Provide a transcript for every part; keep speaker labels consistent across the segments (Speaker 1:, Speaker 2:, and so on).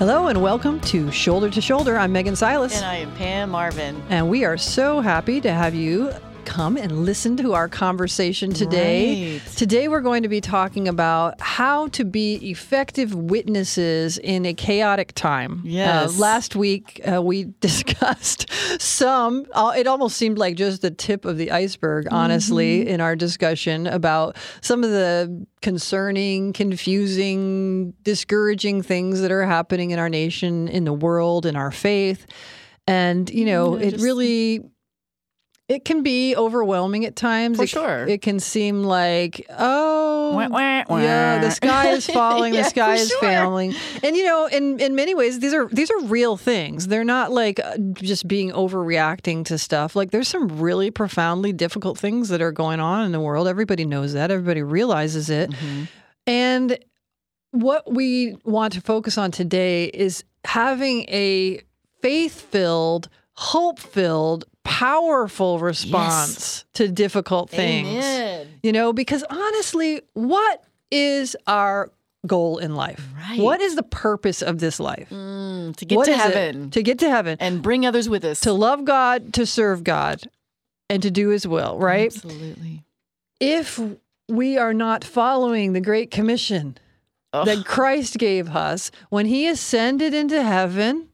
Speaker 1: Hello and welcome to Shoulder to Shoulder. I'm Megan Silas.
Speaker 2: And I am Pam Marvin.
Speaker 1: And we are so happy to have you come and listen to our conversation today.
Speaker 2: Right.
Speaker 1: Today, we're going to be talking about how to be effective witnesses in a chaotic time.
Speaker 2: Yes.
Speaker 1: Uh, last week, uh, we discussed some, uh, it almost seemed like just the tip of the iceberg, honestly, in our discussion about some of the concerning, confusing, discouraging things that are happening in our nation, in the world, in our faith. And, you know,
Speaker 2: Yeah,
Speaker 1: it
Speaker 2: just-
Speaker 1: really it can be overwhelming at times.
Speaker 2: For
Speaker 1: it,
Speaker 2: sure.
Speaker 1: It can seem like, oh,
Speaker 2: Wah, wah, wah.
Speaker 1: yeah, the sky is falling,
Speaker 2: Yeah,
Speaker 1: the sky is
Speaker 2: sure.
Speaker 1: failing. And you know, in in many ways these are these are real things. They're not like uh, just being overreacting to stuff. Like there's some really profoundly difficult things that are going on in the world. Everybody knows that. Everybody realizes it.
Speaker 2: Mhm.
Speaker 1: And what we want to focus on today is having a faith filled, hope filled, powerful response to difficult things.
Speaker 2: Amen.
Speaker 1: You know, because honestly, what is our goal in life?
Speaker 2: Right.
Speaker 1: What is the purpose of this life?
Speaker 2: Mm, to get
Speaker 1: What
Speaker 2: to
Speaker 1: is it?
Speaker 2: heaven
Speaker 1: To get to heaven.
Speaker 2: and bring others with us.
Speaker 1: to love God, to serve God, and to do his will, right?
Speaker 2: Absolutely.
Speaker 1: If we are not following the Great Commission,
Speaker 2: Oh,
Speaker 1: that Christ gave us when he ascended into heaven,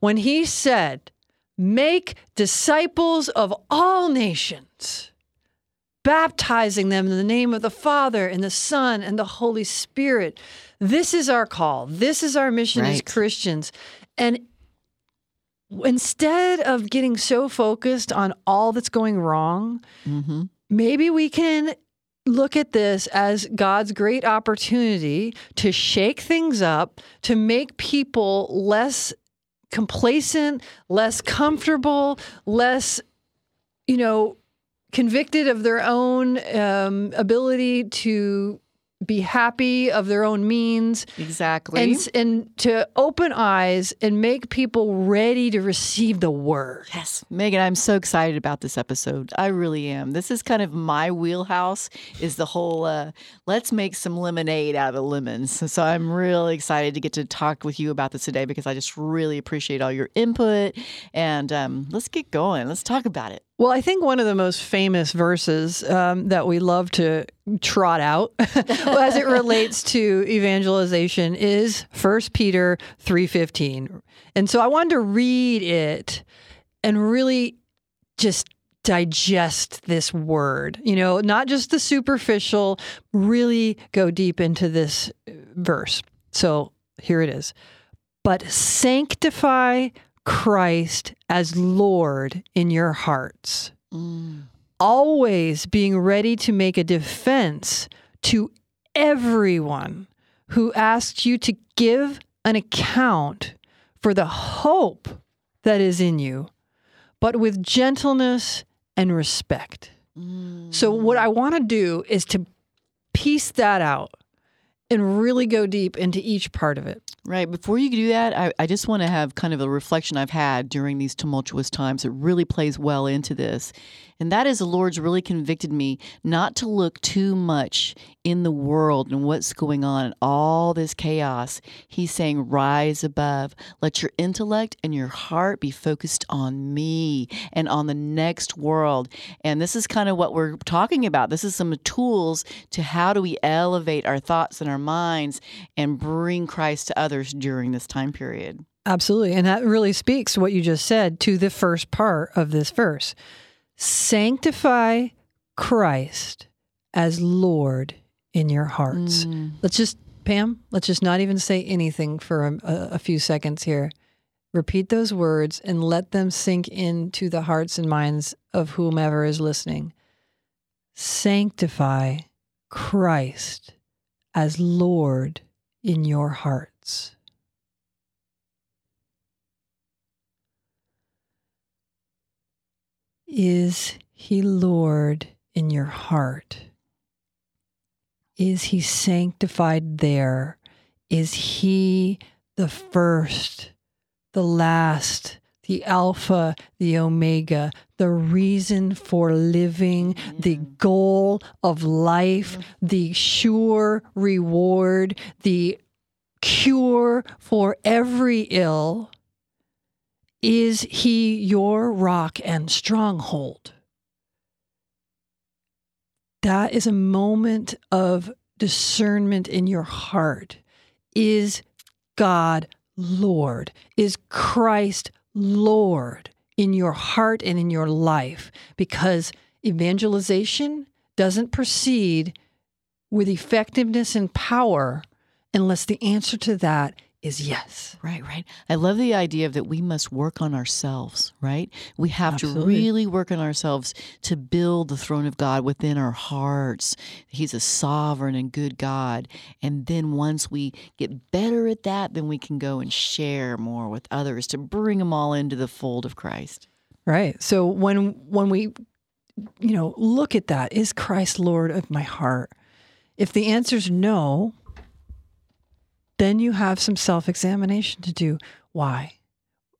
Speaker 1: when he said, Make disciples of all nations, baptizing them in the name of the Father and the Son and the Holy Spirit. This is our call. This is our mission as Christians. And instead of getting so focused on all that's going wrong,
Speaker 2: mhm.
Speaker 1: maybe we can look at this as God's great opportunity to shake things up, to make people less complacent, less comfortable, less, you know, convicted of their own um, ability to be happy of their own means
Speaker 2: Exactly.
Speaker 1: and and to open eyes and make people ready to receive the word.
Speaker 2: Yes, Megan, I'm so excited about this episode. I really am. This is kind of my wheelhouse. Is the whole uh, let's make some lemonade out of the lemons. So I'm really excited to get to talk with you about this today because I just really appreciate all your input. And um, let's get going. Let's talk about it.
Speaker 1: Well, I think one of the most famous verses um, that we love to trot out as it relates to evangelization is 1 Peter 3:15. And so I wanted to read it and really just digest this word. You know, not just the superficial, really go deep into this uh, verse. So, here it is. But sanctify Christ as Lord in your hearts, always being ready to make a defense to everyone who asks you to give an account for the hope that is in you, but with gentleness and respect. So, what I want to do is to piece that out and really go deep into each part of it.
Speaker 2: Right. Before you do that, I, I just want to have kind of a reflection I've had during these tumultuous times that really plays well into this. And that is the Lord's really convicted me not to look too much in the world and what's going on and all this chaos. He's saying, rise above. Let your intellect and your heart be focused on me and on the next world. And this is kind of what we're talking about. This is some tools to how do we elevate our thoughts and our minds and bring Christ to others during this time period.
Speaker 1: Absolutely. And that really speaks what you just said to the first part of this verse. Sanctify Christ as Lord in your hearts. Mm. Let's just, Pam, let's just not even say anything for a, a, few seconds here. Repeat those words and let them sink into the hearts and minds of whomever is listening. Sanctify Christ as Lord in your hearts. Is he Lord in your heart? Is he sanctified there? Is he the first, the last, the Alpha, the Omega, the reason for living, the mm. goal of life, mm. the sure reward, the cure for every ill? Is he your rock and stronghold? That is a moment of discernment in your heart. Is God Lord? Is Christ Lord in your heart and in your life? Because evangelization doesn't proceed with effectiveness and power unless the answer to that is yes.
Speaker 2: Right, right. I love the idea of that we must work on ourselves, right? We have
Speaker 1: Absolutely.
Speaker 2: to really work on ourselves to build the throne of God within our hearts. He's a sovereign and good God. And then once we get better at that, then we can go and share more with others to bring them all into the fold of Christ.
Speaker 1: Right. So when when we you know, look at that, is Christ Lord of my heart? If the answer is no, then you have some self examination to do. Why?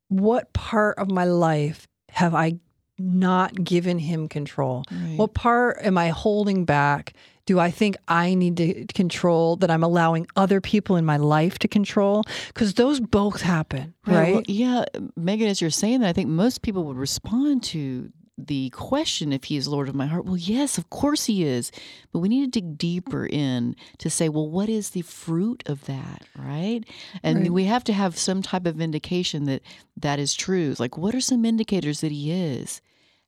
Speaker 1: What part of my life have I not given him control?
Speaker 2: Right.
Speaker 1: What part am I holding back? Do I think I need to control that I'm allowing other people in my life to control? Because those both happen, right?
Speaker 2: Well, yeah, Megan, as you're saying that, I think most people would respond to the question if he is Lord of my heart. Well, yes, of course he is. But we need to dig deeper in to say, well, what is the fruit of that, right? And
Speaker 1: Right.
Speaker 2: we have to have some type of indication that that is true. Like, what are some indicators that he is?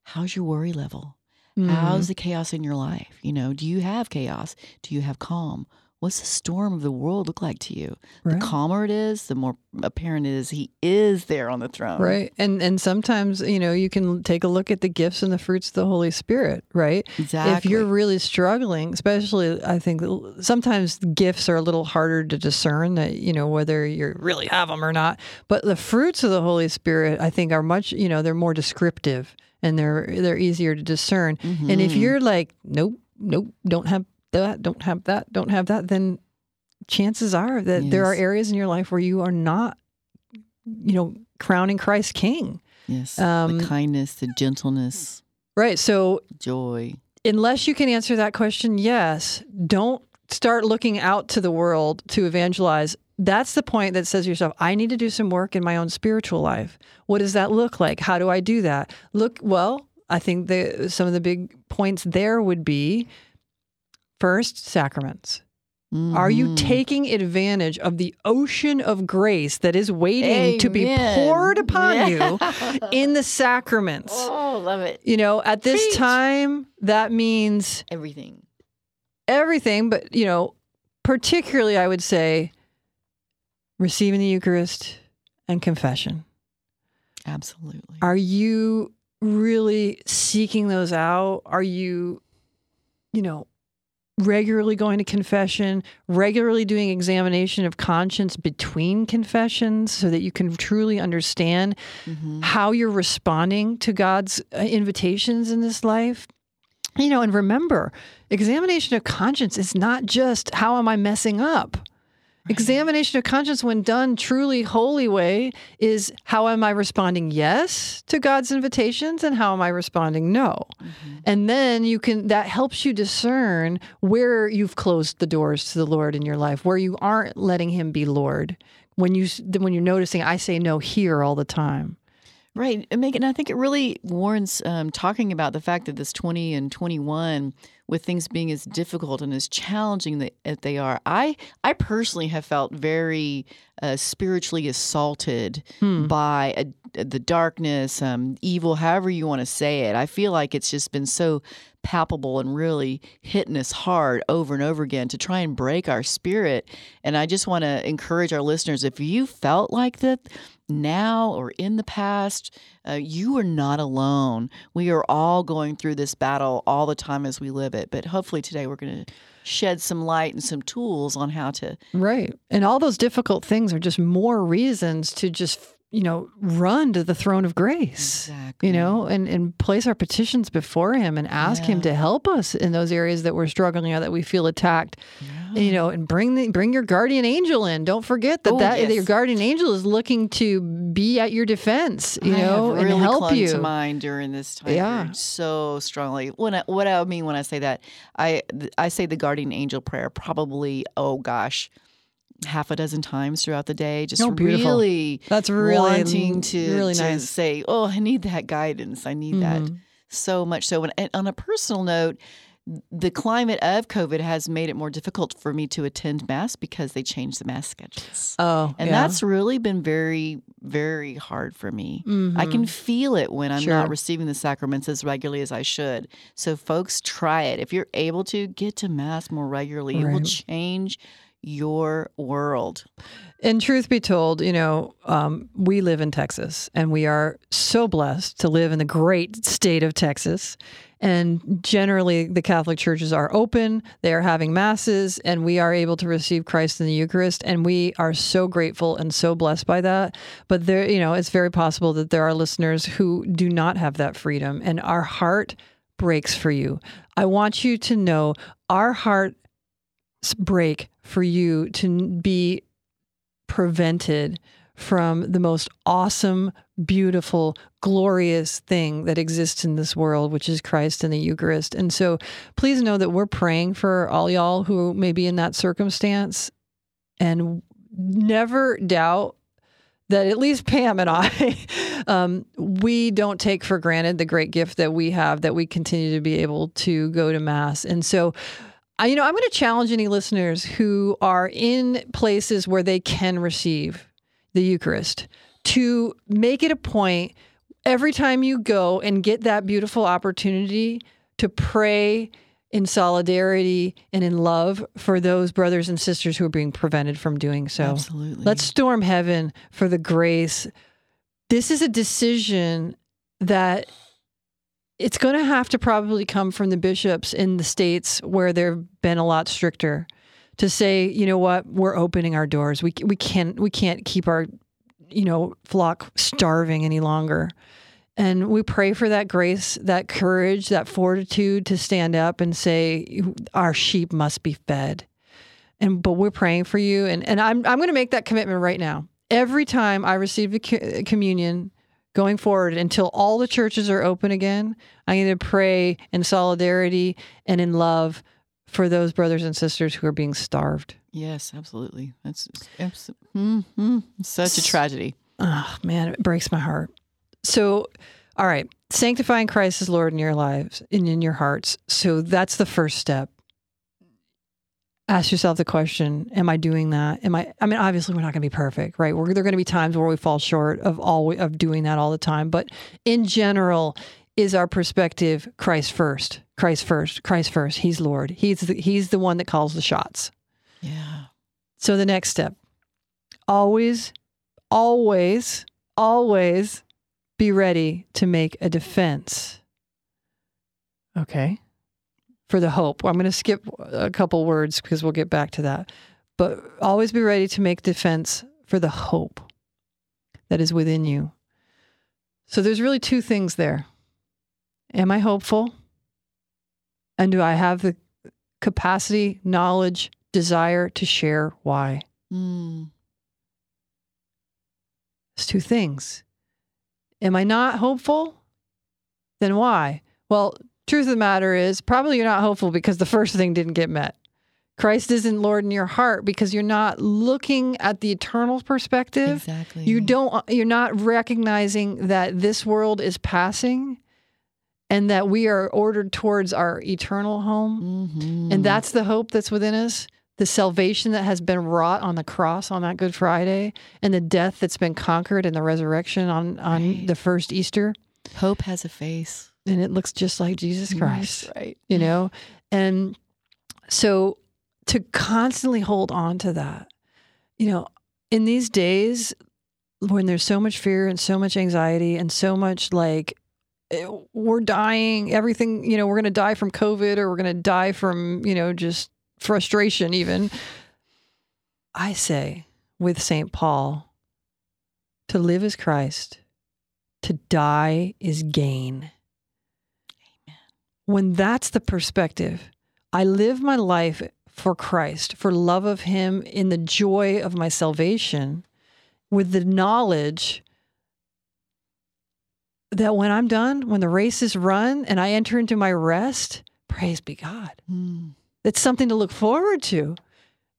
Speaker 2: How's your worry level?
Speaker 1: Mm.
Speaker 2: How's the chaos in your life? You know, do you have chaos? Do you have calm? What's the storm of the world look like to you?
Speaker 1: Right.
Speaker 2: The calmer it is, the more apparent it is he is there on the throne.
Speaker 1: Right. And and sometimes, you know, you can take a look at the gifts and the fruits of the Holy Spirit, right?
Speaker 2: Exactly.
Speaker 1: If you're really struggling, especially I think sometimes gifts are a little harder to discern that, you know, whether you really have them or not. But the fruits of the Holy Spirit, I think are much, you know, they're more descriptive and they're they're easier to discern. And if
Speaker 2: Mhm.
Speaker 1: you're like, nope, nope, don't have that, don't have that, don't have that, then chances are that there are areas in your life where you are not, you know, crowning Christ King.
Speaker 2: Yes.
Speaker 1: Um,
Speaker 2: the kindness, the gentleness,
Speaker 1: Right. So
Speaker 2: joy.
Speaker 1: unless you can answer that question, yes, don't start looking out to the world to evangelize. That's the point that says to yourself, I need to do some work in my own spiritual life. What does that look like? How do I do that? Look, well, I think the some of the big points there would be first, sacraments. Are you
Speaker 2: Mhm.
Speaker 1: taking advantage of the ocean of grace that is waiting to be poured upon
Speaker 2: Yeah.
Speaker 1: you in the sacraments?
Speaker 2: Oh, love it.
Speaker 1: You know, at this
Speaker 2: Preach.
Speaker 1: time, that means
Speaker 2: Everything.
Speaker 1: everything, but, you know, particularly, I would say, receiving the Eucharist and confession.
Speaker 2: Absolutely.
Speaker 1: Are you really seeking those out? Are you, you know, regularly going to confession, regularly doing examination of conscience between confessions so that you can truly understand
Speaker 2: Mhm.
Speaker 1: how you're responding to God's uh, invitations in this life. You know, and remember, examination of conscience is not just how am I messing up? Examination of conscience, when done truly holy way, is how am I responding yes to God's invitations and how am I responding no? Mm-hmm. And then you can, that helps you discern where you've closed the doors to the Lord in your life, where you aren't letting Him be Lord. When you when you're noticing, I say no here all the time.
Speaker 2: Right. And Megan, I think it really warrants um, talking about the fact that this 20 and 21, with things being as difficult and as challenging that, as they are, I, I personally have felt very uh, spiritually assaulted
Speaker 1: Hmm.
Speaker 2: by a, the darkness, um, evil, however you want to say it. I feel like it's just been so palpable and really hitting us hard over and over again to try and break our spirit. And I just want to encourage our listeners if you felt like that now or in the past, uh, you are not alone. We are all going through this battle all the time as we live it. But hopefully today we're going to shed some light and some tools on how to.
Speaker 1: Right. And all those difficult things are just more reasons to just, you know, run to the throne of grace.
Speaker 2: Exactly.
Speaker 1: You know, and, and place our petitions before him and ask him to help us in those areas that we're struggling or that we feel attacked. You know, and bring the bring your guardian angel in. Don't forget that
Speaker 2: Oh,
Speaker 1: that
Speaker 2: yes.
Speaker 1: your guardian angel is looking to be at your defense, you
Speaker 2: I
Speaker 1: know,
Speaker 2: really
Speaker 1: and help you.
Speaker 2: to mine during this time
Speaker 1: Yeah.
Speaker 2: so strongly. When I, what I mean when I say that, I I say the guardian angel prayer probably oh gosh, half a dozen times throughout the day. Just
Speaker 1: Oh,
Speaker 2: really
Speaker 1: That's really
Speaker 2: wanting to,
Speaker 1: really
Speaker 2: to say, "Oh, I need that guidance. I need that
Speaker 1: Mhm.
Speaker 2: so much." So, and, and on a personal note, the climate of COVID has made it more difficult for me to attend mass because they changed the mass schedules.
Speaker 1: Oh,
Speaker 2: And
Speaker 1: yeah.
Speaker 2: that's really been very, very hard for me. I can
Speaker 1: Mhm.
Speaker 2: feel it when I'm
Speaker 1: Sure.
Speaker 2: not receiving the sacraments as regularly as I should. So, folks, try it. If you're able to, get to Mass more regularly. It will change your world.
Speaker 1: And truth be told, you know, um, we live in Texas and we are so blessed to live in the great state of Texas. And generally, the Catholic churches are open, they are having masses, and we are able to receive Christ in the Eucharist. And we are so grateful and so blessed by that. But there, you know, it's very possible that there are listeners who do not have that freedom, and our heart breaks for you. I want you to know our hearts break for you to be prevented from the most awesome, beautiful, glorious thing that exists in this world, which is Christ and the Eucharist. And so please know that we're praying for all y'all who may be in that circumstance and never doubt that at least Pam and I, um, we don't take for granted the great gift that we have that we continue to be able to go to Mass. And so, you know, I'm going to challenge any listeners who are in places where they can receive the Eucharist to make it a point every time you go and get that beautiful opportunity to pray in solidarity and in love for those brothers and sisters who are being prevented from doing so.
Speaker 2: Absolutely.
Speaker 1: Let's storm heaven for the grace. This is a decision that it's going to have to probably come from the bishops in the states where they've been a lot stricter to say, you know what, we're opening our doors. We we can't we can't keep our you know flock starving any longer. And we pray for that grace, that courage, that fortitude to stand up and say our sheep must be fed and but we're praying for you and, and i'm, I'm going to make that commitment right now every time i receive co- communion going forward until all the churches are open again i'm going to pray in solidarity and in love for those brothers and sisters who are being starved
Speaker 2: yes, absolutely. That's mm-hmm. such a tragedy.
Speaker 1: oh man it breaks my heart so all right sanctifying christ as lord in your lives and in your hearts so that's the first step ask yourself the question am i doing that am i i mean obviously we're not going to be perfect right we're, there are going to be times where we fall short of all of doing that all the time but in general is our perspective christ first christ first christ first he's lord he's the, he's the one that calls the shots
Speaker 2: Yeah.
Speaker 1: so the next step always, always, always be ready to make a defense. Okay. For the hope. I'm going to skip a couple words because we'll get back to that. But always be ready to make defense for the hope that is within you. So there's really two things there. Am I hopeful? And do I have the capacity, knowledge, desire to share why?
Speaker 2: Mm.
Speaker 1: It's two things. Am I not hopeful? Then why? Well, truth of the matter is probably you're not hopeful because the first thing didn't get met. Christ isn't Lord in your heart because you're not looking at the eternal perspective.
Speaker 2: Exactly.
Speaker 1: You don't you're not recognizing that this world is passing and that we are ordered towards our eternal home.
Speaker 2: Mhm.
Speaker 1: And that's the hope that's within us, the salvation that has been wrought on the cross on that Good Friday, and the death that's been conquered in the resurrection on, on
Speaker 2: Right.
Speaker 1: the first Easter.
Speaker 2: hope has a face.
Speaker 1: And it looks just like Jesus Christ,
Speaker 2: That's right.
Speaker 1: you know? And so to constantly hold on to that, you know, in these days when there's so much fear and so much anxiety and so much like, eh, we're dying, everything, you know, we're going to die from COVID or we're going to die from, you know, just frustration, even. I say with St. Paul, to live is Christ, to die is gain. When that's the perspective, I live my life for Christ, for love of Him, in the joy of my salvation, with the knowledge that when I'm done, when the race is run and I enter into my rest, praise be God.
Speaker 2: Mm.
Speaker 1: It's something to look forward to,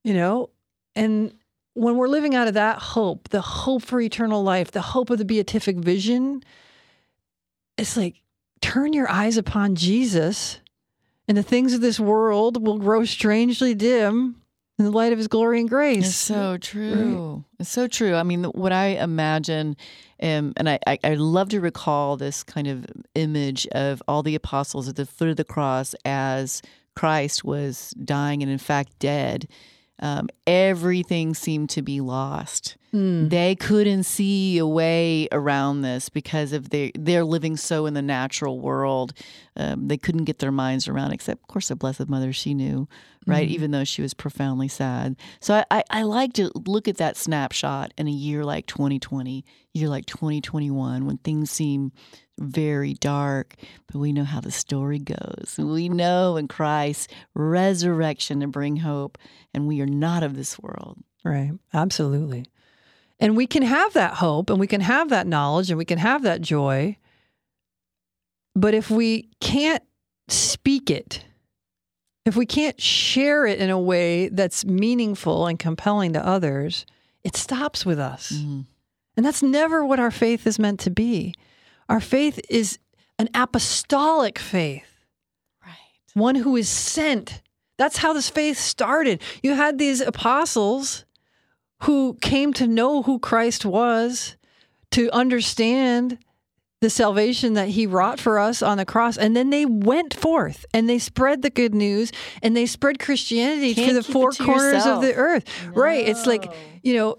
Speaker 1: you know? And when we're living out of that hope, the hope for eternal life, the hope of the beatific vision, it's like turn your eyes upon Jesus, and the things of this world will grow strangely dim in the light of his glory and grace.
Speaker 2: It's so true. Right. It's so true. I mean, what I imagine, um, and I, I, I, love to recall this kind of image of all the apostles at the foot of the cross as Christ was dying and, in fact, dead. Um, everything seemed to be lost. Mm. They couldn't see a way around this because of their they're living so in the natural world. Um, they couldn't get their minds around. Except, of course, the Blessed Mother, she knew, right? Mm. Even though she was profoundly sad. So I, I, I like to look at that snapshot in a year like 2020, year like 2021, when things seem very dark, but we know how the story goes. We know in Christ's resurrection to bring hope, and we are not of this world.
Speaker 1: Right. Absolutely. And we can have that hope and we can have that knowledge and we can have that joy. But if we can't speak it, if we can't share it in a way that's meaningful and compelling to others, it stops with us. Mm. And that's never what our faith is meant to be. Our faith is an apostolic faith.
Speaker 2: Right.
Speaker 1: One who is sent. That's how this faith started. You had these apostles who came to know who Christ was, to understand the salvation that he wrought for us on the cross. And then they went forth and they spread the good news and they spread Christianity
Speaker 2: Can't
Speaker 1: to the four
Speaker 2: to
Speaker 1: corners
Speaker 2: yourself.
Speaker 1: of the earth.
Speaker 2: No.
Speaker 1: Right. It's like, you know,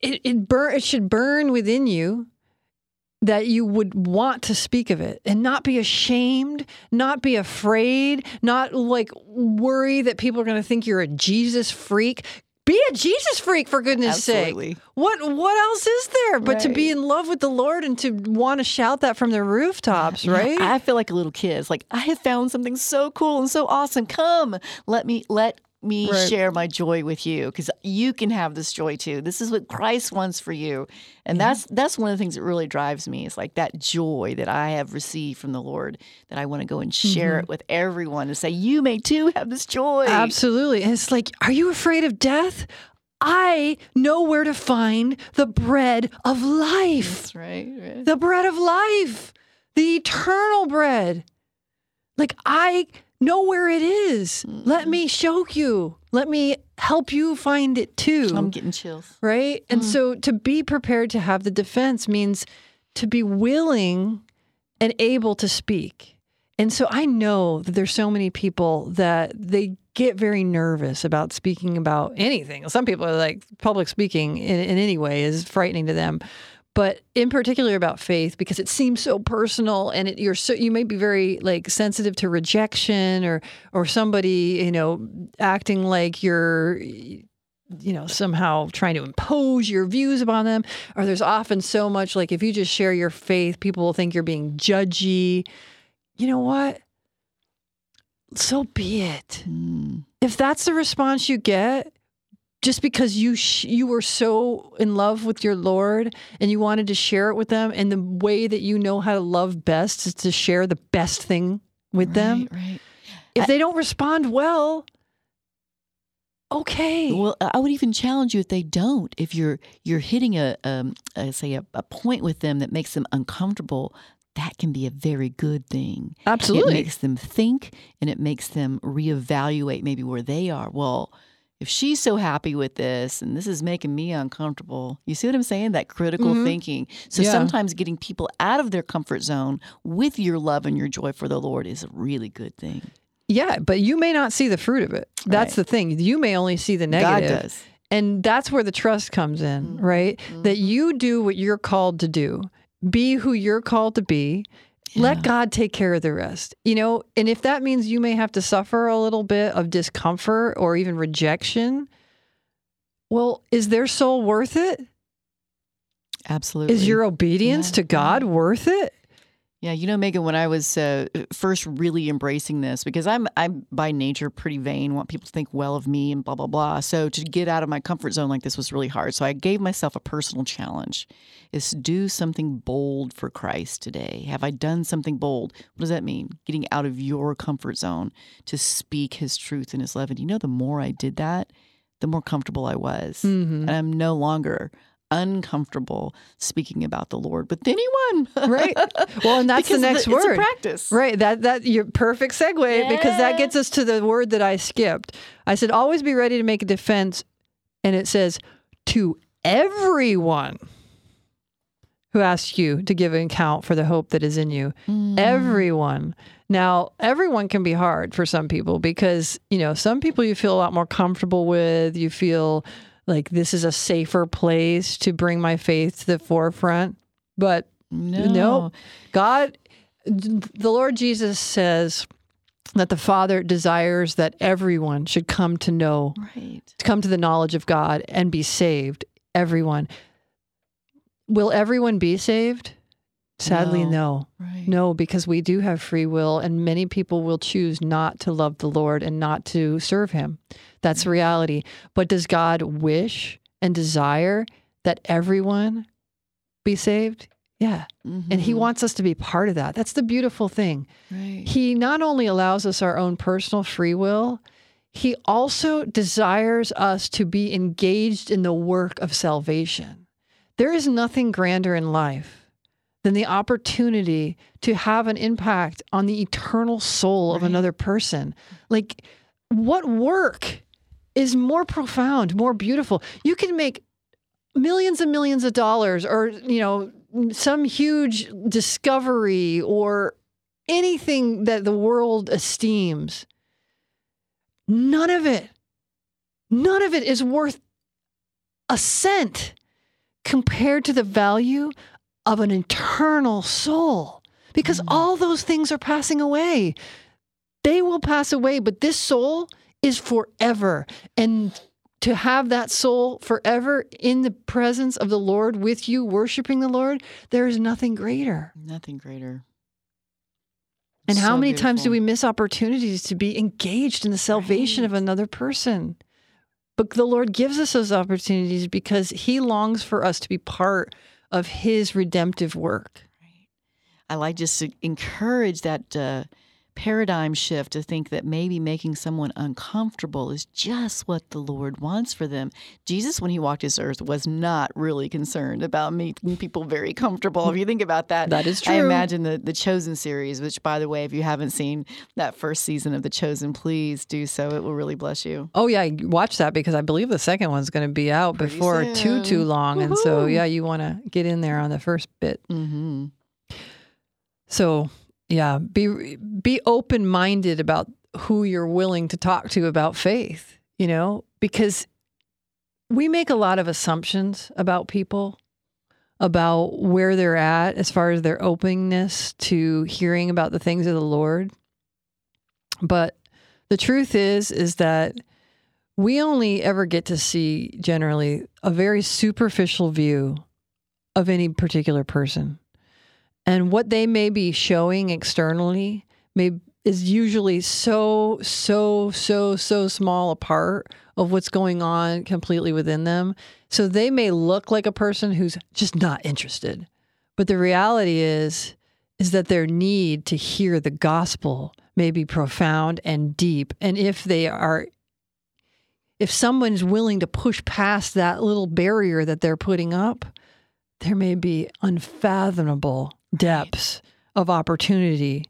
Speaker 1: it, it burn it should burn within you that you would want to speak of it and not be ashamed, not be afraid, not like worry that people are going to think you're a Jesus freak. Be a Jesus freak for goodness
Speaker 2: Absolutely.
Speaker 1: sake. What what else is there but
Speaker 2: right.
Speaker 1: to be in love with the Lord and to want to shout that from the rooftops, right?
Speaker 2: I feel like a little kid. It's like I have found something so cool and so awesome. Come, let me let me right. share my joy with you because you can have this joy too. This is what Christ wants for you. And yeah. that's that's one of the things that really drives me. It's like that joy that I have received from the Lord that I want to go and share mm-hmm. it with everyone and say, You may too have this joy.
Speaker 1: Absolutely. And it's like, are you afraid of death? I know where to find the bread of life.
Speaker 2: That's right, right.
Speaker 1: The bread of life. The eternal bread. Like I know where it is. Mm-hmm. Let me show you. Let me help you find it too.
Speaker 2: I'm getting chills.
Speaker 1: Right? And mm. so to be prepared to have the defense means to be willing and able to speak. And so I know that there's so many people that they get very nervous about speaking about anything. Some people are like public speaking in, in any way is frightening to them but in particular about faith because it seems so personal and it, you're so you may be very like sensitive to rejection or or somebody you know acting like you're you know somehow trying to impose your views upon them. Or there's often so much like if you just share your faith people will think you're being judgy. You know what? So be it. Mm. if that's the response you get just because you sh- you were so in love with your Lord and you wanted to share it with them, and the way that you know how to love best is to share the best thing with
Speaker 2: right,
Speaker 1: them.
Speaker 2: Right.
Speaker 1: If I, they don't respond well, okay.
Speaker 2: Well, I would even challenge you if they don't. If you're you're hitting a, um, a say a, a point with them that makes them uncomfortable, that can be a very good thing.
Speaker 1: Absolutely,
Speaker 2: it makes them think and it makes them reevaluate maybe where they are. Well if she's so happy with this and this is making me uncomfortable, you see what I'm saying? That critical mm-hmm. thinking. So yeah. sometimes getting people out of their comfort zone with your love and your joy for the Lord is a really good thing.
Speaker 1: Yeah, but you may not see the fruit of it. That's right. the thing. You may only see the negative.
Speaker 2: God does.
Speaker 1: And that's where the trust comes in, mm-hmm. right? Mm-hmm. That you do what you're called to do. Be who you're called to be yeah. Let God take care of the rest. You know, and if that means you may have to suffer a little bit of discomfort or even rejection, well, is their soul worth it?
Speaker 2: Absolutely.
Speaker 1: Is your obedience yeah. to God worth it?
Speaker 2: Yeah, you know, Megan, when I was uh, first really embracing this, because I'm I'm by nature pretty vain, want people to think well of me and blah blah blah. So to get out of my comfort zone like this was really hard. So I gave myself a personal challenge: is to do something bold for Christ today. Have I done something bold? What does that mean? Getting out of your comfort zone to speak His truth and His love. And you know, the more I did that, the more comfortable I was.
Speaker 1: Mhm.
Speaker 2: And I'm no longer uncomfortable speaking about the Lord with anyone.
Speaker 1: Right. Well, and that's the next
Speaker 2: it's a
Speaker 1: word.
Speaker 2: practice.
Speaker 1: Right. That that your perfect segue because that gets us to the word that I skipped. I said always be ready to make a defense, and it says to everyone who asks you to give an account for the hope that is in you.
Speaker 2: Mm.
Speaker 1: Everyone. Now, everyone can be hard for some people because, you know, some people you feel a lot more comfortable with. You feel like this is a safer place to bring my faith to the forefront. But
Speaker 2: No.
Speaker 1: no. God, the Lord Jesus says that the Father desires that everyone should come to know,
Speaker 2: Right.
Speaker 1: to come to the knowledge of God and be saved. Everyone. Will everyone be saved? Sadly,
Speaker 2: No.
Speaker 1: no.
Speaker 2: Right.
Speaker 1: No, because we do have free will, and many people will choose not to love the Lord and not to serve Him. That's reality. But does God wish and desire that everyone be saved? Yeah. And He
Speaker 2: Mhm.
Speaker 1: wants us to be part of that. That's the beautiful thing.
Speaker 2: Right.
Speaker 1: He not only allows us our own personal free will, He also desires us to be engaged in the work of salvation. There is nothing grander in life than the opportunity to have an impact on the eternal soul of
Speaker 2: Right.
Speaker 1: another person. Like, what work is more profound, more beautiful? You can make millions and millions of dollars or, you know, some huge discovery or anything that the world esteems. None of it, none of it is worth a cent compared to the value of an eternal soul because
Speaker 2: Mm.
Speaker 1: all those things are passing away. They will pass away, but this soul is forever. And to have that soul forever in the presence of the Lord with you, worshiping the Lord, there is nothing greater.
Speaker 2: Nothing greater.
Speaker 1: And how
Speaker 2: So
Speaker 1: many times do we miss opportunities to be engaged in the salvation of another person? But the Lord gives us those opportunities because He longs for us to be part of His redemptive work.
Speaker 2: I like just to encourage that uh, paradigm shift to think that maybe making someone uncomfortable is just what the Lord wants for them. Jesus, when he walked this earth, was not really concerned about making people very comfortable. If you think about that,
Speaker 1: That is true.
Speaker 2: I imagine the, the Chosen series, which, by the way, if you haven't seen that first season of The Chosen, please do so. It will really bless you.
Speaker 1: Oh yeah, watch that because I believe the second one's going to be out
Speaker 2: Pretty
Speaker 1: before too
Speaker 2: soon.
Speaker 1: too long, and so yeah, you want to get in there on the first bit.
Speaker 2: Mm-hmm.
Speaker 1: So yeah, be be open minded about who you're willing to talk to about faith. You know, because we make a lot of assumptions about people, about where they're at as far as their openness to hearing about the things of the Lord. But the truth is, is that we only ever get to see generally a very superficial view of any particular person. And what they may be showing externally may is usually so, so, so, so small a part of what's going on completely within them. So they may look like a person who's just not interested. But the reality is, is that their need to hear the gospel may be profound and deep. And if they are if someone's willing to push past that little barrier that they're putting up, there may be unfathomable depths of opportunity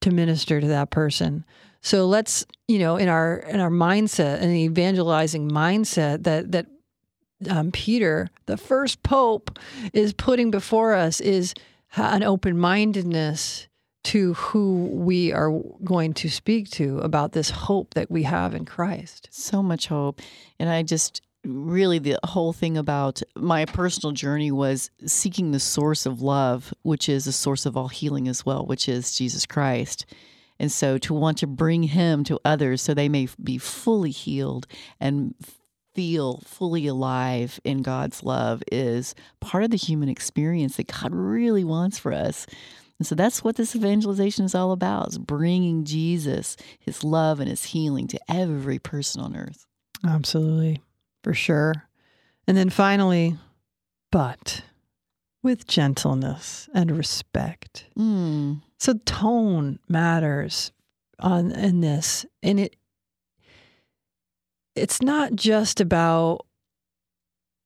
Speaker 1: to minister to that person. So let's, you know, in our in our mindset, an evangelizing mindset that that um, Peter, the first pope, is putting before us is an open mindedness to who we are going to speak to about this hope that we have in Christ.
Speaker 2: so much hope and i just really the whole thing about my personal journey was seeking the source of love which is a source of all healing as well which is jesus christ. And so to want to bring him to others so they may be fully healed and feel fully alive in god's love is part of the human experience that god really wants for us. And so that's what this evangelization is all about is bringing jesus his love and his healing to every person on earth.
Speaker 1: Absolutely, for sure. And then finally, but with gentleness and respect.
Speaker 2: Mm,
Speaker 1: So tone matters on in this, and it it's not just about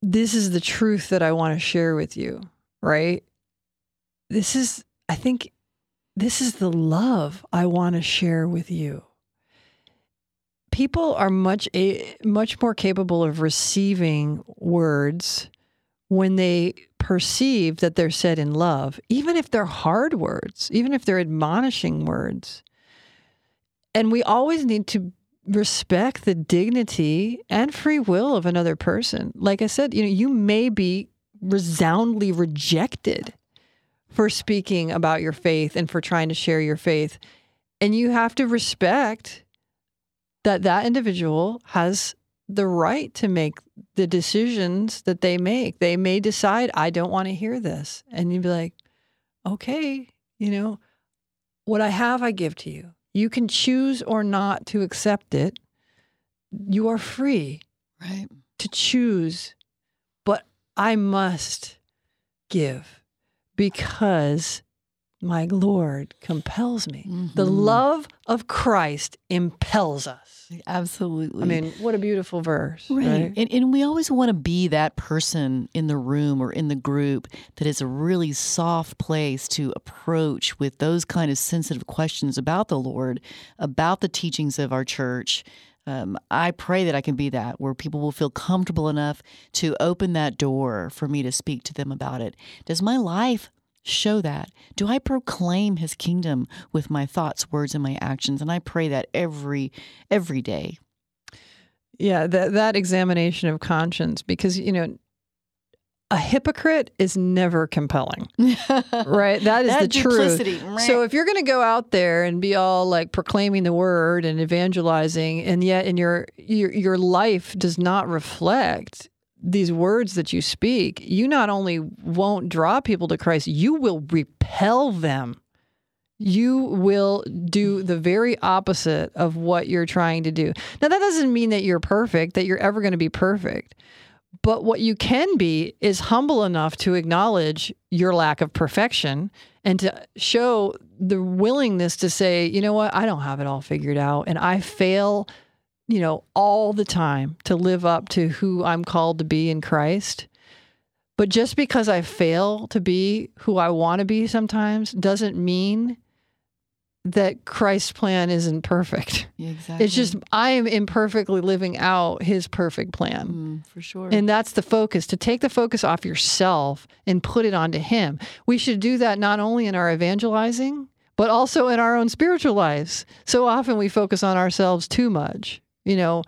Speaker 1: this is the truth that I want to share with you, right? This is, I think, this is the love I want to share with you. People are much a, much more capable of receiving words when they perceive that they're said in love, even if they're hard words, even if they're admonishing words. And we always need to respect the dignity and free will of another person. Like I said, you know, you may be resoundly rejected for speaking about your faith and for trying to share your faith. And you have to respect that that individual has the right to make the decisions that they make. They may decide, I don't want to hear this. And you'd be like, okay, you know, what I have, I give to you. You can choose or not to accept it. You are free
Speaker 2: Right.
Speaker 1: to choose, but I must give because my Lord compels me. The
Speaker 2: Mhm.
Speaker 1: love of Christ impels us.
Speaker 2: Absolutely.
Speaker 1: I mean, what a beautiful verse.
Speaker 2: Right.
Speaker 1: Right.
Speaker 2: And, and we always want to be that person in the room or in the group that is a really soft place to approach with those kind of sensitive questions about the Lord, about the teachings of our church. Um, I pray that I can be that where people will feel comfortable enough to open that door for me to speak to them about it. Does my life show that? Do I proclaim his kingdom with my thoughts, words, and my actions? And I pray that every every day.
Speaker 1: Yeah, that that examination of conscience because you know a hypocrite is never compelling. Right? That is
Speaker 2: That
Speaker 1: the
Speaker 2: duplicity.
Speaker 1: truth. So if you're going to go out there and be all like proclaiming the word and evangelizing and yet in your your your life does not reflect these words that you speak, you not only won't draw people to Christ, you will repel them. You will do the very opposite of what you're trying to do. Now, that doesn't mean that you're perfect, that you're ever going to be perfect. But what you can be is humble enough to acknowledge your lack of perfection and to show the willingness to say, you know what, I don't have it all figured out and I fail, you know, all the time to live up to who I'm called to be in Christ. But just because I fail to be who I want to be sometimes doesn't mean that Christ's plan isn't perfect.
Speaker 2: Yeah, exactly.
Speaker 1: It's just I am imperfectly living out his perfect plan.
Speaker 2: Mm, for sure.
Speaker 1: And that's the focus to take the focus off yourself and put it onto Him. We should do that not only in our evangelizing, but also in our own spiritual lives. So often we focus on ourselves too much. You know,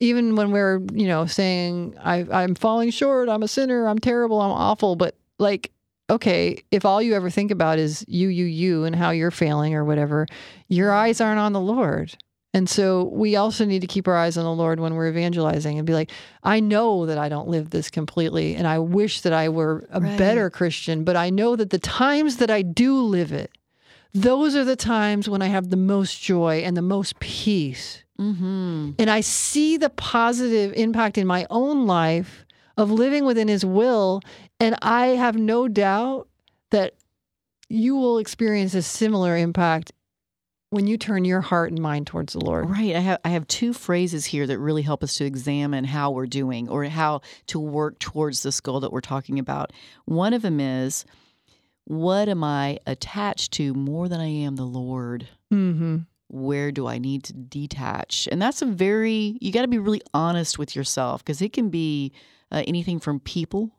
Speaker 1: even when we're, you know, saying, I, I'm falling short, I'm a sinner, I'm terrible, I'm awful. But like, okay, if all you ever think about is you, you, you, and how you're failing or whatever, your mm-hmm. eyes aren't on the Lord. And so we also need to keep our eyes on the Lord when we're evangelizing and be like, I know that I don't live this completely, and I wish that I were a
Speaker 2: Right.
Speaker 1: better Christian, but I know that the times that I do live it, those are the times when I have the most joy and the most peace.
Speaker 2: Mm-hmm.
Speaker 1: And I see the positive impact in my own life of living within His will. And I have no doubt that you will experience a similar impact when you turn your heart and mind towards the Lord.
Speaker 2: Right. I have I have two phrases here that really help us to examine how we're doing or how to work towards this goal that we're talking about. One of them is what am I attached to more than I am the Lord?
Speaker 1: Mm-hmm.
Speaker 2: Where do I need to detach? And that's a very you got to be really honest with yourself because it can be uh, anything from people.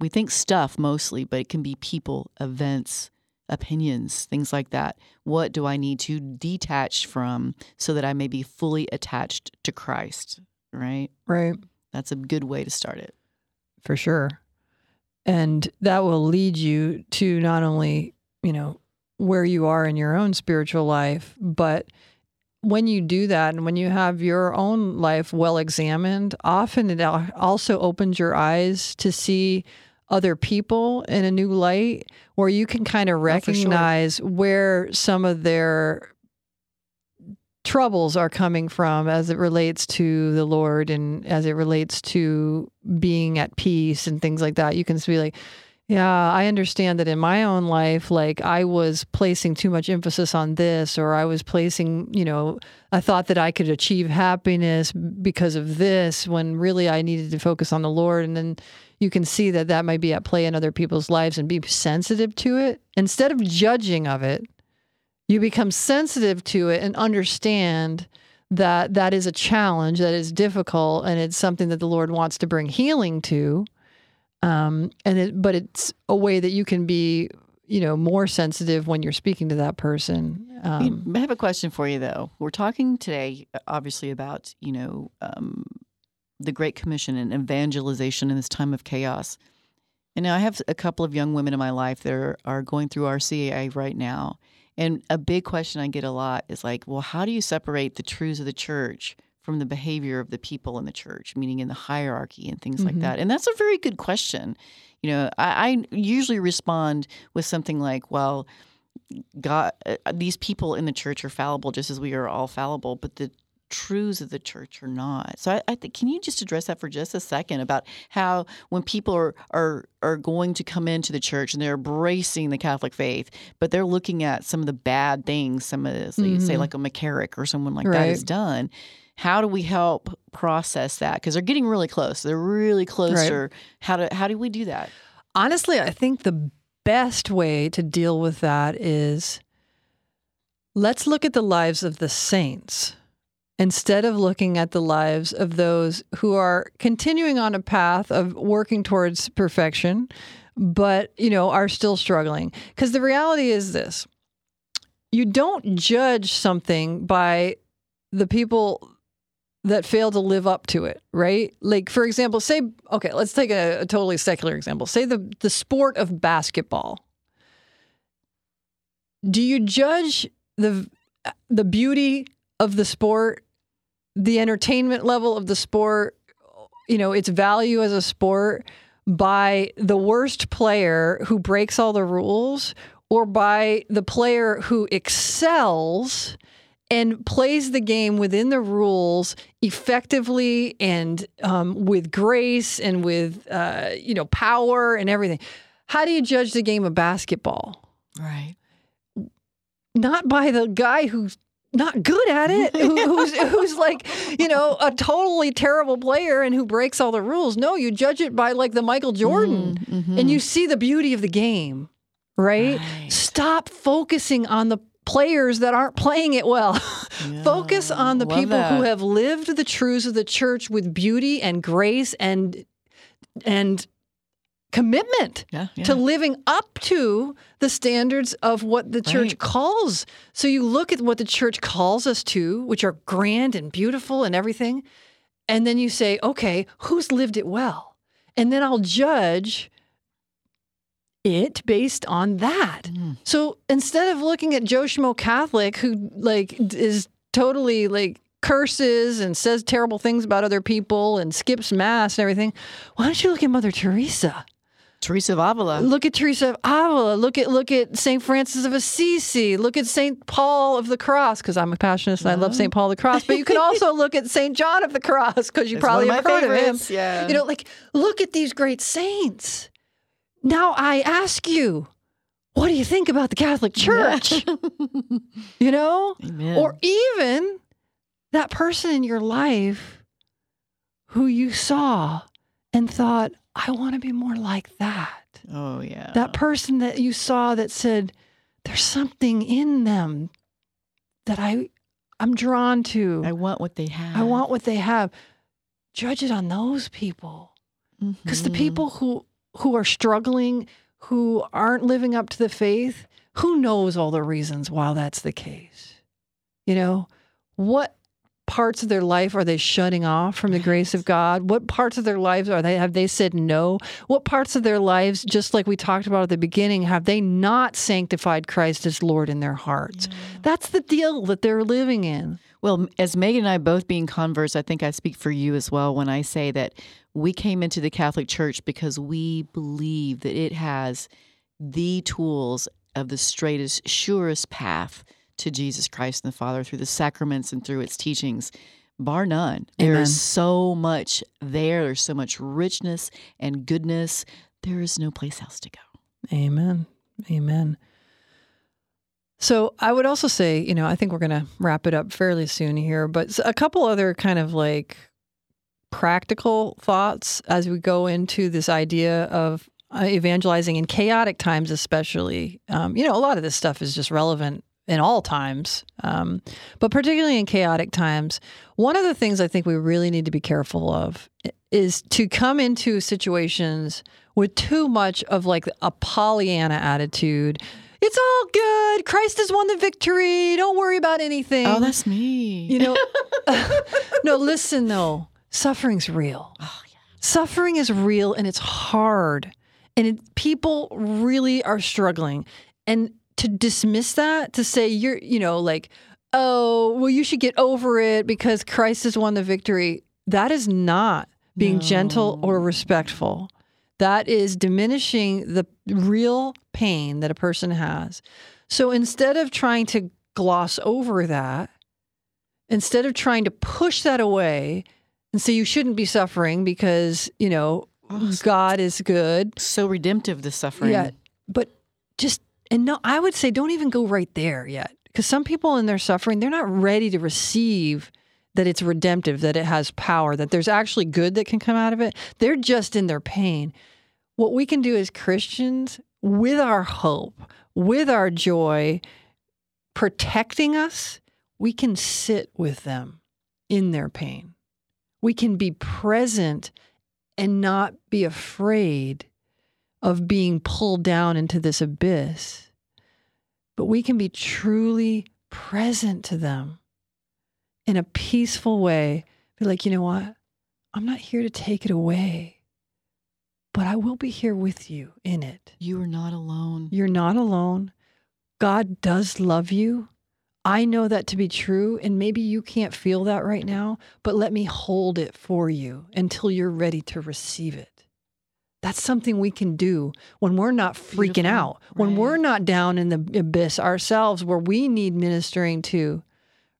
Speaker 2: We think stuff mostly, but it can be people, events, opinions, things like that. What do I need to detach from so that I may be fully attached to Christ? Right?
Speaker 1: Right.
Speaker 2: That's a good way to start it.
Speaker 1: for sure. And that will lead you to not only, you know, where you are in your own spiritual life, but when you do that and when you have your own life well examined, often it also opens your eyes to see other people in a new light where you can kind of
Speaker 2: oh, sure.
Speaker 1: recognize where some of their troubles are coming from as it relates to the Lord and as it relates to being at peace and things like that. You can be like, Yeah, I understand that in my own life, like I was placing too much emphasis on this, or I was placing, you know, I thought that I could achieve happiness because of this when really I needed to focus on the Lord. And then you can see that that might be at play in other people's lives and be sensitive to it. Instead of judging of it, you become sensitive to it and understand that that is a challenge, that is difficult, and it's something that the Lord wants to bring healing to um, and it, but it's a way that you can be, you know, more sensitive when you're speaking to that person. Um,
Speaker 2: I have a question for you, though. We're talking today, obviously, about you know um, the Great Commission and evangelization in this time of chaos. And I have a couple of young women in my life that are, are going through RCIA right now. And a big question I get a lot is like, well, how do you separate the truths of the church from the behavior of the people in the church, meaning in the hierarchy and things mm-hmm. like that? And that's a very good question. You know, I, I usually respond with something like, well, God, uh, these people in the church are fallible just as we are all fallible, but the truths of the church are not. So I, I think can you just address that for just a second about how when people are are are going to come into the church and they're embracing the Catholic faith, but they're looking at some of the bad things, some of this, mm-hmm. say like a McCarrick or someone like right. that has done how do we help process that? Because they're getting really close. They're really closer. Right. how do how do we do that?
Speaker 1: Honestly i think the best way to deal with that is let's look at the lives of the saints instead of looking at the lives of those who are continuing on a path of working towards perfection but you know are still struggling. Because the reality is this. You don't judge something by the people that fail to live up to it, right? Like, for example, say, okay, let's take a, a, totally secular example. Say the, the sport of basketball. Do you judge the the beauty of the sport, the entertainment level of the sport, you know, its value as a sport by the worst player who breaks all the rules or by the player who excels and plays the game within the rules effectively and um, with grace and with uh, you know power and everything. How do you judge the game of basketball?
Speaker 2: Right.
Speaker 1: Not by the guy who's not good at it, who's who's like you know a totally terrible player and who breaks all the rules. No, you judge it by like the Michael Jordan, mm-hmm. and you see the beauty of the game. Right? right? Stop focusing on the players that aren't playing it well. Yeah, Focus on the people that. who have lived the truths of the church with beauty and grace and and commitment yeah, yeah. to living up to the standards of what the church right. calls. So you look at what the church calls us to, which are grand and beautiful and everything, and then you say, okay, who's lived it well? And then I'll judge it based on that. Mm. So instead of looking at Joe Schmo Catholic, who like is totally like curses and says terrible things about other people and skips mass and everything, why don't you look at Mother Teresa?
Speaker 2: Teresa of Avila.
Speaker 1: Look at Teresa of Avila. Look at look at Saint Francis of Assisi. Look at Saint Paul of the Cross because I'm a passionist and I love Saint Paul of the Cross. But you can also look at Saint John of the Cross because you it's probably have heard favorites. of him.
Speaker 2: Yeah.
Speaker 1: You know, like look at these great saints. Now I ask you, what do you think about the Catholic Church? Yeah. you know?
Speaker 2: Amen.
Speaker 1: Or even that person in your life who you saw and thought, I want to be more like that.
Speaker 2: Oh, yeah.
Speaker 1: That person that you saw that said, there's something in them that I I'm drawn to.
Speaker 2: I want what they have.
Speaker 1: I want what they have. Judge it on those people. Because mm-hmm. the people who who are struggling, who aren't living up to the faith, who knows all the reasons why that's the case? You know, what parts of their life are they shutting off from the grace of God? What parts of their lives are they have they said no? What parts of their lives, just like we talked about at the beginning, have they not sanctified Christ as Lord in their hearts? Yeah. That's the deal that they're living in.
Speaker 2: Well, as Megan and I both being converts, I think I speak for you as well when I say that we came into the Catholic Church because we believe that it has the tools of the straightest, surest path to Jesus Christ and the Father through the sacraments and through its teachings, bar none. There's so much there. There's so much richness and goodness there is no place else to go.
Speaker 1: Amen. Amen. So I would also say, you know, I think we're going to wrap it up fairly soon here, but a couple other kind of like practical thoughts as we go into this idea of uh, evangelizing in chaotic times, especially. Um, you know, a lot of this stuff is just relevant in all times, um, but particularly in chaotic times. One of the things I think we really need to be careful of is to come into situations with too much of like a Pollyanna attitude. It's all good. Christ has won the victory. Don't worry about anything.
Speaker 2: Oh, that's me.
Speaker 1: You know, no, listen though, suffering's real.
Speaker 2: Oh, yeah.
Speaker 1: Suffering is real and it's hard. And it, people really are struggling. And to dismiss that, to say you're, you know, like, oh, well, you should get over it because Christ has won the victory, that is not being
Speaker 2: No.
Speaker 1: gentle or respectful. That is diminishing the real pain that a person has. So instead of trying to gloss over that, instead of trying to push that away and say you shouldn't be suffering because, you know,
Speaker 2: Oh,
Speaker 1: God is good.
Speaker 2: so redemptive, the suffering.
Speaker 1: Yeah. But just, and no, I would say don't even go right there yet. Because some people in their suffering, they're not ready to receive that it's redemptive, that it has power, that there's actually good that can come out of it. They're just in their pain. What we can do as Christians, with our hope, with our joy, protecting us, we can sit with them in their pain. We can be present and not be afraid of being pulled down into this abyss, but we can be truly present to them in a peaceful way. Be like, you know what? I'm not here to take it away, but I will be here with you in it.
Speaker 2: You are not alone.
Speaker 1: You're not alone. God does love you. I know that to be true, and maybe you can't feel that right now, but let me hold it for you until you're ready to receive it. That's something we can do when we're not freaking
Speaker 2: Beautiful.
Speaker 1: out, when
Speaker 2: Right.
Speaker 1: we're not down in the abyss ourselves where we need ministering to,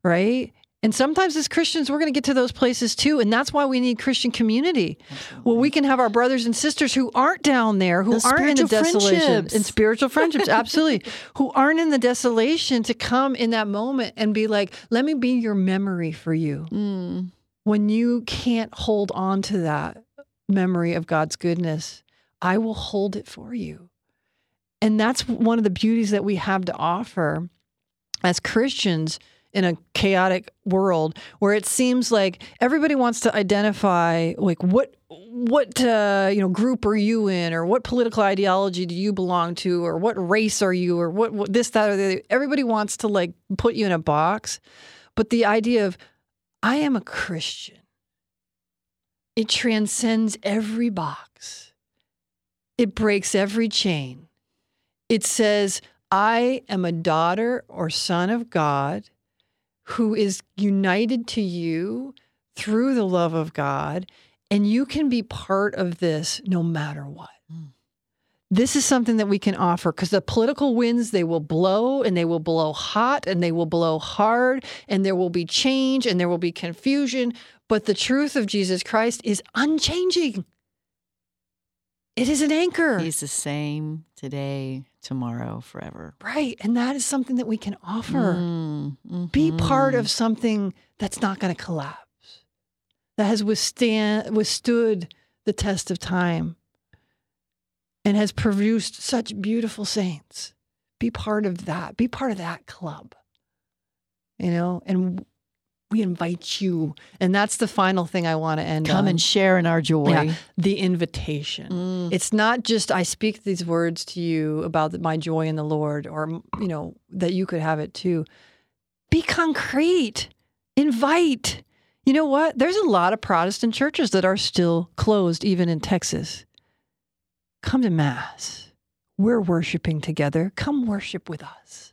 Speaker 1: right? And sometimes as Christians, we're going to get to those places too. And that's why we need Christian community. Well, we can have our brothers and sisters who aren't down there, who
Speaker 2: The
Speaker 1: aren't in the desolation, and spiritual friendships, absolutely, who aren't in the desolation to come in that moment and be like, let me be your memory for you.
Speaker 2: Mm.
Speaker 1: When you can't hold on to that memory of God's goodness, I will hold it for you. And that's one of the beauties that we have to offer as Christians in a chaotic world where it seems like everybody wants to identify like what what uh, you know group are you in or what political ideology do you belong to or what race are you or what, what this that or the other. everybody wants to like put you in a box. But the idea of I am a Christian it transcends every box. It breaks every chain. It says I am a daughter or son of God who is united to you through the love of God, and you can be part of this no matter what.
Speaker 2: Mm.
Speaker 1: This is something that we can offer because the political winds, they will blow and they will blow hot and they will blow hard and there will be change and there will be confusion. But the truth of Jesus Christ is unchanging. It is an anchor.
Speaker 2: He's the same today, tomorrow, forever.
Speaker 1: right. And that is something that we can offer.
Speaker 2: Mm,
Speaker 1: be part
Speaker 2: mhm.
Speaker 1: of something that's not going to collapse, that has withstand, withstood the test of time and has produced such beautiful saints. Be part of that. Be part of that club. You know, and we invite you. And that's the final thing I want to end with.
Speaker 2: Come
Speaker 1: on.
Speaker 2: and share in our joy.
Speaker 1: Yeah. the invitation.
Speaker 2: Mm.
Speaker 1: It's not just I speak these words to you about my joy in the Lord, or you know that you could have it too. Be concrete. Invite. You know what? There's a lot of Protestant churches that are still closed, even in Texas. Come to Mass. We're worshiping together. Come worship with us.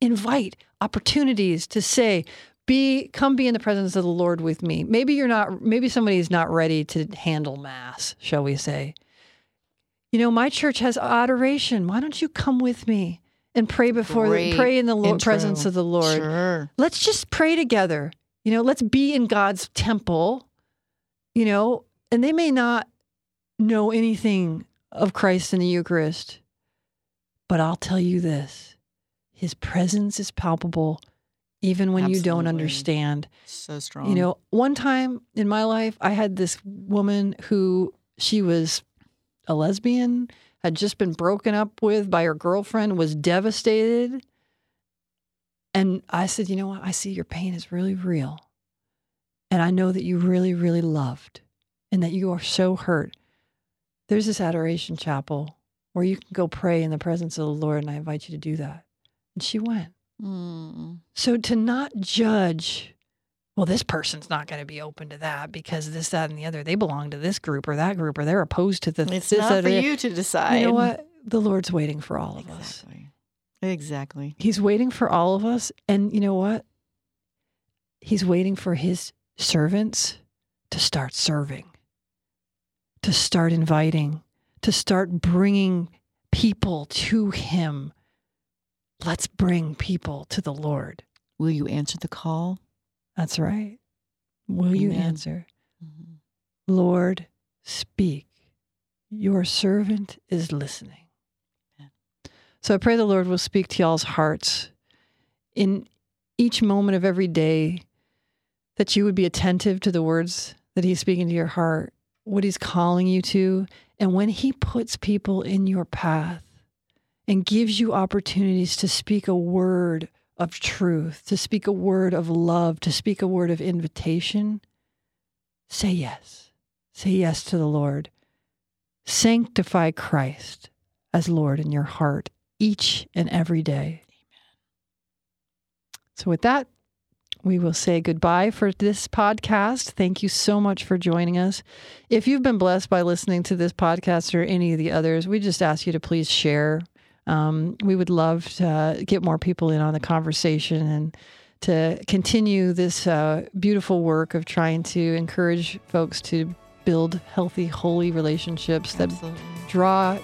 Speaker 1: Invite opportunities to say, be come be in the presence of the Lord with me. Maybe you're not maybe somebody's not ready to handle mass, shall we say. You know, my church has adoration. Why don't you come with me and pray before
Speaker 2: Great
Speaker 1: pray in the Lord, presence of the Lord?
Speaker 2: Sure.
Speaker 1: Let's just pray together. You know, let's be in God's temple. You know, and they may not know anything of Christ in the Eucharist. But I'll tell you this his presence is palpable even when you don't understand.
Speaker 2: So strong.
Speaker 1: You know, one time in my life, I had this woman who she was a lesbian, had just been broken up with by her girlfriend, was devastated. And I said, You know what? I see your pain is really real. And I know that you really, really loved and that you are so hurt. There's this adoration chapel where you can go pray in the presence of the Lord, and I invite you to do that. And she went.
Speaker 2: Mm.
Speaker 1: So to not judge, well, this person's not going to be open to that because this, that, and the other, they belong to this group or that group or they're opposed to the
Speaker 2: It's
Speaker 1: this,
Speaker 2: not for
Speaker 1: or
Speaker 2: you to decide.
Speaker 1: You know what? The Lord's waiting for all of us.
Speaker 2: Exactly. Exactly.
Speaker 1: He's waiting for all of us. And you know what? He's waiting for his servants to start serving, to start inviting, to start bringing people to him. Let's bring people to the Lord.
Speaker 2: Will you answer the call?
Speaker 1: That's right. Will you
Speaker 2: Amen.
Speaker 1: answer?
Speaker 2: Mhm.
Speaker 1: Lord, speak. Your servant is listening.
Speaker 2: Amen.
Speaker 1: So I pray the Lord will speak to y'all's hearts in each moment of every day, that you would be attentive to the words that He's speaking to your heart, what He's calling you to. And when He puts people in your path and gives you opportunities to speak a word of truth, to speak a word of love, to speak a word of invitation, say yes. Say yes to the Lord. Sanctify Christ as Lord in your heart each and every day. Amen. So, with that, we will say goodbye for this podcast. Thank you so much for joining us. If you've been blessed by listening to this podcast or any of the others, we just ask you to please share. Um, we would love to get more people in on the conversation and to continue this uh, beautiful work of trying to encourage folks to build healthy, holy relationships that
Speaker 2: Absolutely.
Speaker 1: draw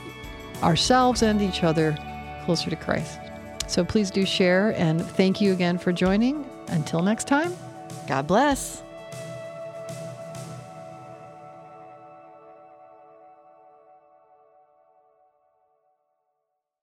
Speaker 1: ourselves and each other closer to Christ. So please do share and thank you again for joining. Until next time.
Speaker 2: God bless.